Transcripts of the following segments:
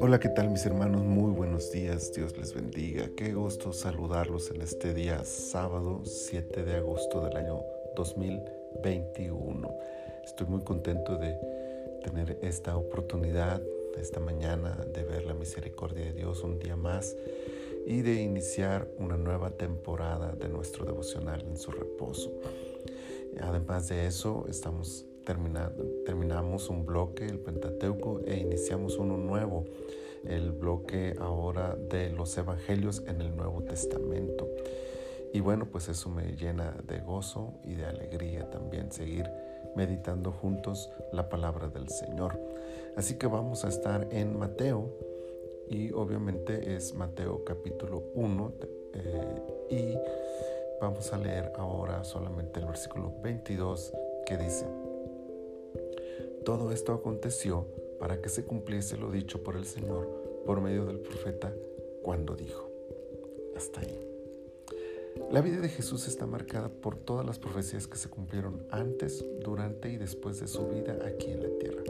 Hola, ¿qué tal mis hermanos? Muy buenos días, Dios les bendiga. Qué gusto saludarlos en este día sábado 7 de agosto del año 2021. Estoy muy contento de tener esta oportunidad esta mañana de ver la misericordia de Dios un día más y de iniciar una nueva temporada de nuestro devocional en su reposo. Además de eso, estamos terminamos un bloque, el Pentateuco, e iniciamos uno nuevo, el bloque ahora de los Evangelios en el Nuevo Testamento. Y bueno, pues eso me llena de gozo y de alegría también seguir meditando juntos la palabra del Señor. Así que vamos a estar en Mateo y obviamente es Mateo capítulo 1 eh, y vamos a leer ahora solamente el versículo 22 que dice, todo esto aconteció para que se cumpliese lo dicho por el Señor por medio del profeta cuando dijo. Hasta ahí. La vida de Jesús está marcada por todas las profecías que se cumplieron antes, durante y después de su vida aquí en la tierra.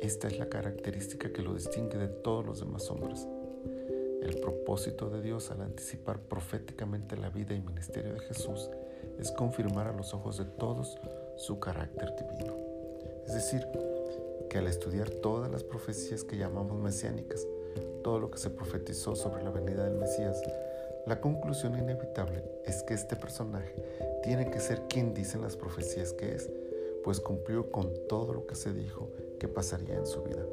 Esta es la característica que lo distingue de todos los demás hombres. El propósito de Dios al anticipar proféticamente la vida y ministerio de Jesús es confirmar a los ojos de todos su carácter divino. Es decir, que al estudiar todas las profecías que llamamos mesiánicas, todo lo que se profetizó sobre la venida del Mesías, la conclusión inevitable es que este personaje tiene que ser quien dicen las profecías que es, pues cumplió con todo lo que se dijo que pasaría en su vida.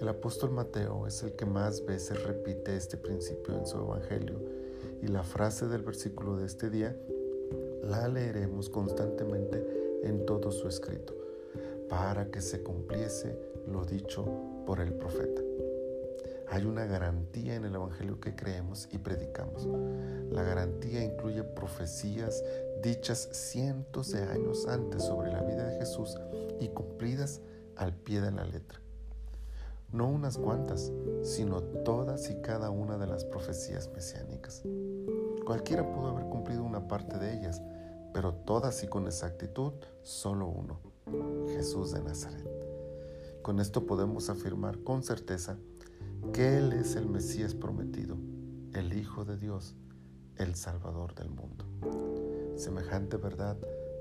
El apóstol Mateo es el que más veces repite este principio en su Evangelio y la frase del versículo de este día la leeremos constantemente en todo su escrito, para que se cumpliese lo dicho por el profeta. Hay una garantía en el Evangelio que creemos y predicamos. La garantía incluye profecías dichas cientos de años antes sobre la vida de Jesús y cumplidas al pie de la letra. No unas cuantas, sino todas y cada una de las profecías mesiánicas. Cualquiera pudo haber cumplido una parte de ellas, pero todas y con exactitud, solo uno, Jesús de Nazaret. Con esto podemos afirmar con certeza que Él es el Mesías prometido, el Hijo de Dios, el Salvador del mundo. Semejante verdad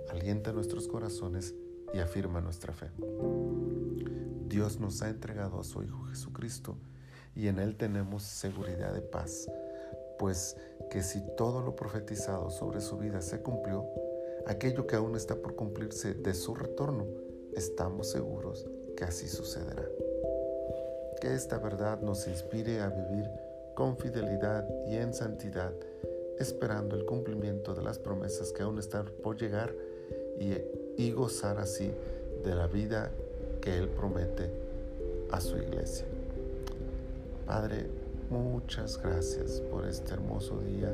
alienta nuestros corazones y afirma nuestra fe. Dios nos ha entregado a su Hijo Jesucristo y en Él tenemos seguridad de paz, pues que si todo lo profetizado sobre su vida se cumplió, aquello que aún está por cumplirse de su retorno, estamos seguros que así sucederá. Que esta verdad nos inspire a vivir con fidelidad y en santidad, esperando el cumplimiento de las promesas que aún están por llegar y gozar así de la vida que Él promete a su iglesia. Padre, muchas gracias por este hermoso día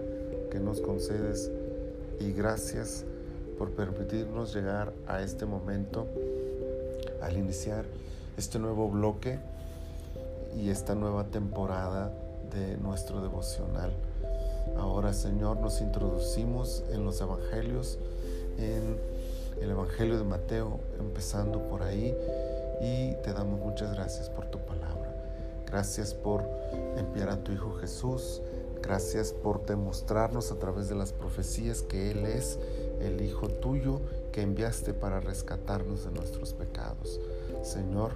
que nos concedes y gracias por permitirnos llegar a este momento al iniciar este nuevo bloque y esta nueva temporada de nuestro devocional. Ahora, Señor, nos introducimos en los evangelios, en el Evangelio de Mateo, empezando por ahí. Y te damos muchas gracias por tu palabra. Gracias por enviar a tu Hijo Jesús. Gracias por demostrarnos a través de las profecías que Él es el Hijo tuyo que enviaste para rescatarnos de nuestros pecados. Señor,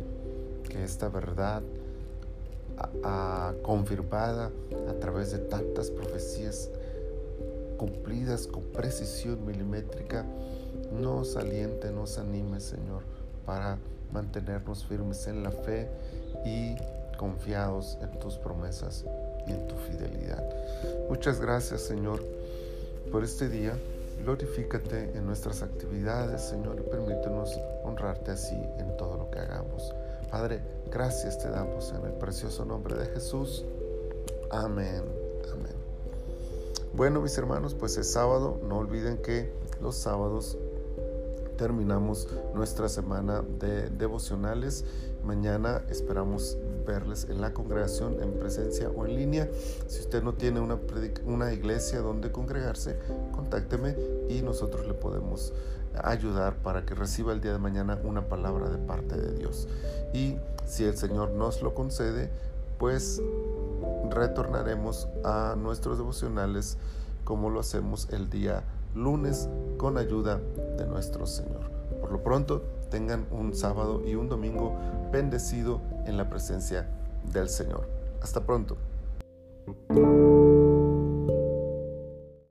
que esta verdad confirmada a través de tantas profecías cumplidas con precisión milimétrica, nos aliente, nos anime, Señor, para mantenernos firmes en la fe y confiados en tus promesas y en tu fidelidad. Muchas gracias, Señor, por este día. Glorifícate en nuestras actividades, Señor, y permítenos honrarte así en todo lo que hagamos. Padre, gracias te damos en el precioso nombre de Jesús. Amén. Amén. Bueno, mis hermanos, pues es sábado. No olviden que los sábados terminamos nuestra semana de devocionales. Mañana esperamos verles en la congregación en presencia o en línea. Si usted no tiene una, una iglesia donde congregarse, contácteme y nosotros le podemos ayudar para que reciba el día de mañana una palabra de parte de Dios. Y si el Señor nos lo concede, pues retornaremos a nuestros devocionales como lo hacemos el día lunes con ayuda de nuestro Señor. Por lo pronto, tengan un sábado y un domingo bendecido en la presencia del Señor. Hasta pronto.